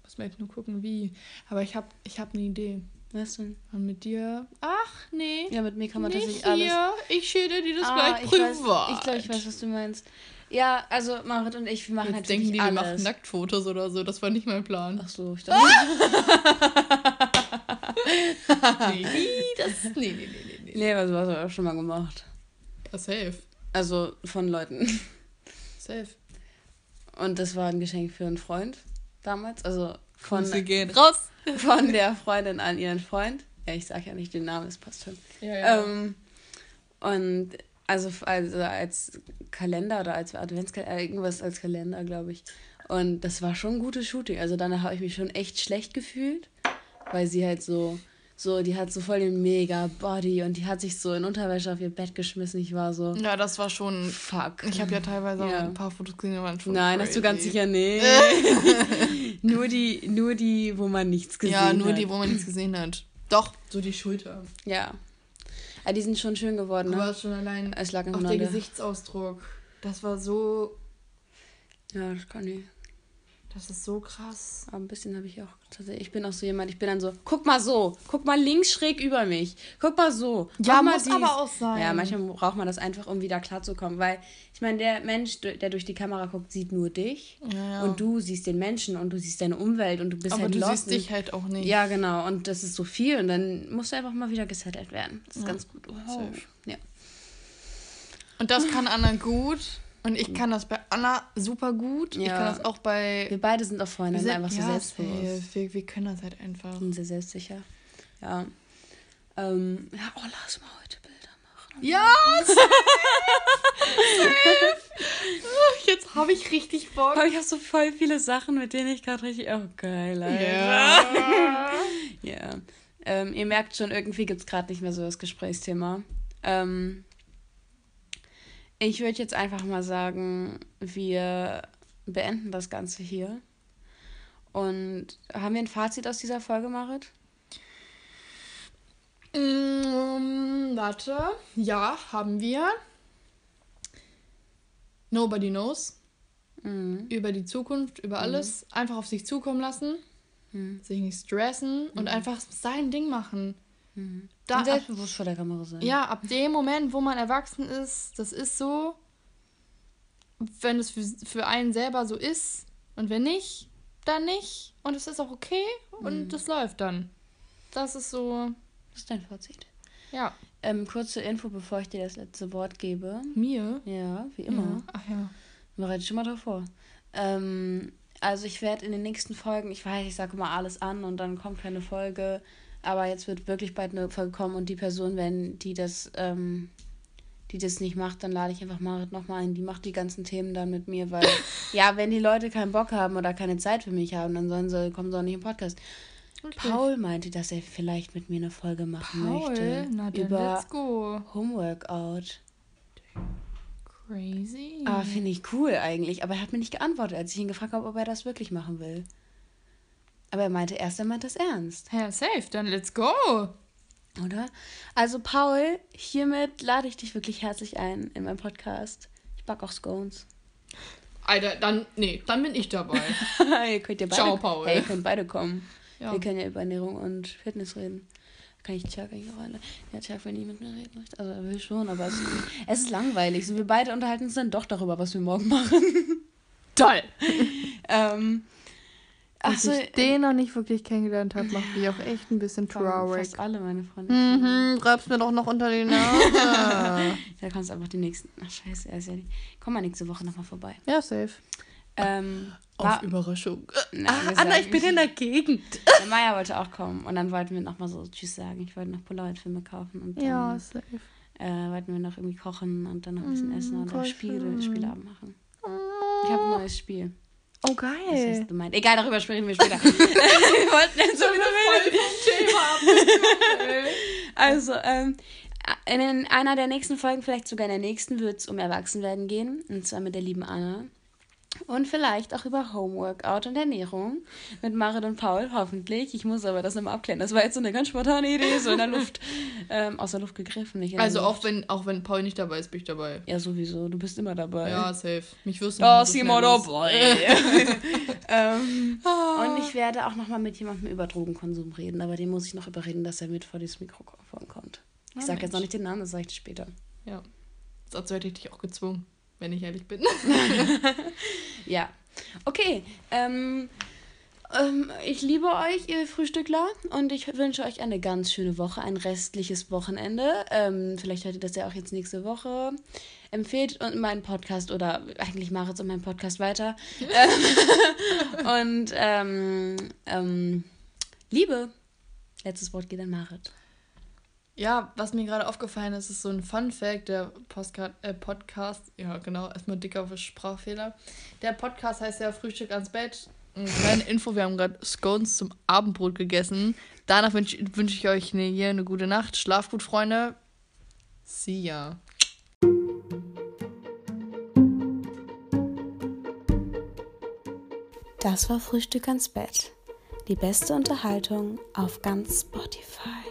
muss man jetzt nur gucken, wie. Aber ich habe ich hab eine Idee. Weißt du? Und mit dir? Ach, nee. Ja, mit mir kann man nicht tatsächlich alles. hier. Ich schilder dir das Ah, gleich ich privat. Weiß, ich glaube, ich weiß, was du meinst. Ja, also Marit und ich, wir machen Jetzt natürlich denken die, wir machen alles. Nacktfotos oder so. Das war nicht mein Plan. Ach so, ich dachte. nee, das, nee, nee, nee, nee, nee. aber sowas habe ich auch schon mal gemacht. Ja, safe. Also von Leuten. Safe. Und das war ein Geschenk für einen Freund damals. Also von, Grüße gehen raus. von der Freundin an ihren Freund. Ja, ich sag ja nicht den Namen, es passt schon. Ja, Ähm, und also, also als Kalender oder als Adventskalender, irgendwas als Kalender, glaube ich. Und das war schon ein gutes Shooting. Also danach habe ich mich schon echt schlecht gefühlt, weil sie halt so, so, die hat so voll den mega Body und die hat sich so in Unterwäsche auf ihr Bett geschmissen. Ich war so, ja, das war schon. fuck. Ich habe ja teilweise auch Ja. ein paar Fotos gesehen, die waren schon. Nein, hast du ganz crazy. sicher nicht. nur die, nur die, wo man nichts gesehen Ja, hat. nur die, wo man nichts gesehen hat. Doch, so die Schulter. Ja. Aber die sind schon schön geworden, Aber ne? schon allein Es lag auch der Gesichtsausdruck. Das war so. Ja, das kann ich. Das ist so krass. Aber ein bisschen habe ich auch tatsächlich. Ich bin auch so jemand, ich bin dann so, guck mal so, guck mal links schräg über mich, guck mal so. Ja, mal muss aber auch sein. Ja, manchmal braucht man das einfach, um wieder klarzukommen, weil ich meine, der Mensch, der durch die Kamera guckt, sieht nur dich Ja, und du siehst den Menschen und du siehst deine Umwelt und du bist aber halt du lost siehst dich halt auch nicht. Ja, genau. Und das ist so viel und dann musst du einfach mal wieder gesettelt werden. Das ist Ja, ganz gut. Safe. Ja. Und das kann Anna gut. Und ich kann das bei Anna super gut. Ich Ja. kann das auch bei. Wir beide sind auch Freunde, sind- einfach so ja, selbstbewusst. safe. Wir, wir können das halt einfach. sind sehr selbstsicher. Ja. Ähm, ja, oh, lass mal heute Bilder machen. Ja! Jetzt habe ich richtig Bock. Aber ich habe so voll viele Sachen, mit denen ich gerade richtig. Oh, geil, Alter. Ja. Ja. Ähm, ihr merkt schon, irgendwie gibt es gerade nicht mehr so das Gesprächsthema. Ähm, ich würde jetzt einfach mal sagen, wir beenden das Ganze hier. Und haben wir ein Fazit aus dieser Folge, Marit? Mm, warte. Ja, haben wir. Nobody knows. Mhm. Über die Zukunft, über alles. Einfach auf sich zukommen lassen. Mhm. Sich nicht stressen und einfach sein Ding machen. Mhm. Da, Und selbstbewusst vor der Kamera sein. Ja, ab dem Moment, wo man erwachsen ist, das ist so, wenn es für, für einen selber so ist und wenn nicht, dann nicht. Und es ist auch okay und das läuft dann. Das ist so, Das ist dein Fazit. Ja. Ähm, kurze Info, bevor ich dir das letzte Wort gebe. Mir? Ja, wie immer. Ja. Ach ja. Bereite schon mal davor. Ähm, also ich werde in den nächsten Folgen, ich weiß, ich sage immer alles an und dann kommt keine Folge, aber jetzt wird wirklich bald eine Folge kommen und die Person, wenn die das, ähm, die das nicht macht, dann lade ich einfach Marit nochmal ein. Die macht die ganzen Themen dann mit mir, weil, ja, wenn die Leute keinen Bock haben oder keine Zeit für mich haben, dann sollen sie, kommen sie auch nicht im Podcast. Paul meinte, dass er vielleicht mit mir eine Folge machen Paul? möchte. Na dann, über let's go. Homeworkout. Crazy. Ah, finde ich cool eigentlich. Aber er hat mir nicht geantwortet, als ich ihn gefragt habe, ob er das wirklich machen will. Aber er meinte erst, er meint das ernst, Ja, safe, dann let's go. oder? Also, Paul, hiermit lade ich dich wirklich herzlich ein in meinen Podcast. Ich backe auch Scones. Alter, dann, nee, dann bin ich dabei. ihr könnt ja beide, Ciao, Paul. Hey, ihr könnt beide kommen. Ja. Wir können ja über Ernährung und Fitness reden. Kann ich Chuck eigentlich auch einladen? Ja, Chuck will nie mit mir reden. möchte. Also, er will schon, aber es, es ist langweilig. So, wir beide unterhalten uns dann doch darüber, was wir morgen machen. Toll. ähm, Dass Achso, ich den noch nicht wirklich kennengelernt habe, macht mich auch echt ein bisschen traurig. fast alle meine Freunde. Mhm, reib's mir doch noch unter die Nase. Da kannst du einfach die nächsten. Ach, scheiße, er ist ja nicht. Komm mal nächste Woche nochmal vorbei. ja, safe. Ähm, Auf war, Überraschung. Ah, wir Anna, ich bin in der Gegend. Der Maya wollte auch kommen. Und dann wollten wir nochmal so Tschüss sagen. Ich wollte noch Polaroid-Filme kaufen. Und dann Ja, safe. äh, wollten wir noch irgendwie kochen und dann noch ein bisschen Mm, essen und dann voll Spiele, schön. Spieleabend machen. Ich habe ein neues Spiel. Oh, Das geil. hast du meint. Egal, darüber sprechen wir später. wir wollten jetzt so wieder reden. Also, ähm, in einer der nächsten Folgen, vielleicht sogar in der nächsten, wird es um Erwachsenwerden gehen. Und zwar mit der lieben Anna. Und vielleicht auch über Homeworkout und Ernährung mit Marit und Paul, hoffentlich. Ich muss aber das nochmal abklären. Das war jetzt so eine ganz spontane Idee, so in der Luft, ähm, aus der Luft gegriffen. Nicht Also Luft. auch wenn, auch wenn Paul nicht dabei ist, bin ich dabei. Ja, sowieso. Du bist immer dabei. Ja, safe. Mich wirst du Da nicht ist so jemand los. dabei. ähm, Ah. und ich werde auch nochmal mit jemandem über Drogenkonsum reden, aber den muss ich noch überreden, dass er mit vor dieses Mikrofon kommt. Ich Ah, sage jetzt noch nicht den Namen, das sage ich später. Ja. Dazu hätte ich dich auch gezwungen, wenn ich ehrlich bin. Ja. Okay. Ähm, ähm, ich liebe euch, ihr Frühstückler, und ich wünsche euch eine ganz schöne Woche, ein restliches Wochenende. Ähm, vielleicht hört ihr das ja auch jetzt nächste Woche. Empfehlt und meinen Podcast oder eigentlich Maritz und meinen Podcast weiter. Ähm, und ähm, ähm, Liebe. Letztes Wort geht an Marit. Ja, was mir gerade aufgefallen ist, ist so ein Fun Fact, der Postcard, äh, Podcast, ja genau, erstmal dicker auf Sprachfehler. Der Podcast heißt ja Frühstück ans Bett. Eine kleine Info, wir haben gerade Scones zum Abendbrot gegessen. Danach wünsche wünsch ich euch eine, hier eine gute Nacht. Schlaf gut, Freunde. See ya. Das war Frühstück ans Bett. Die beste Unterhaltung auf ganz Spotify.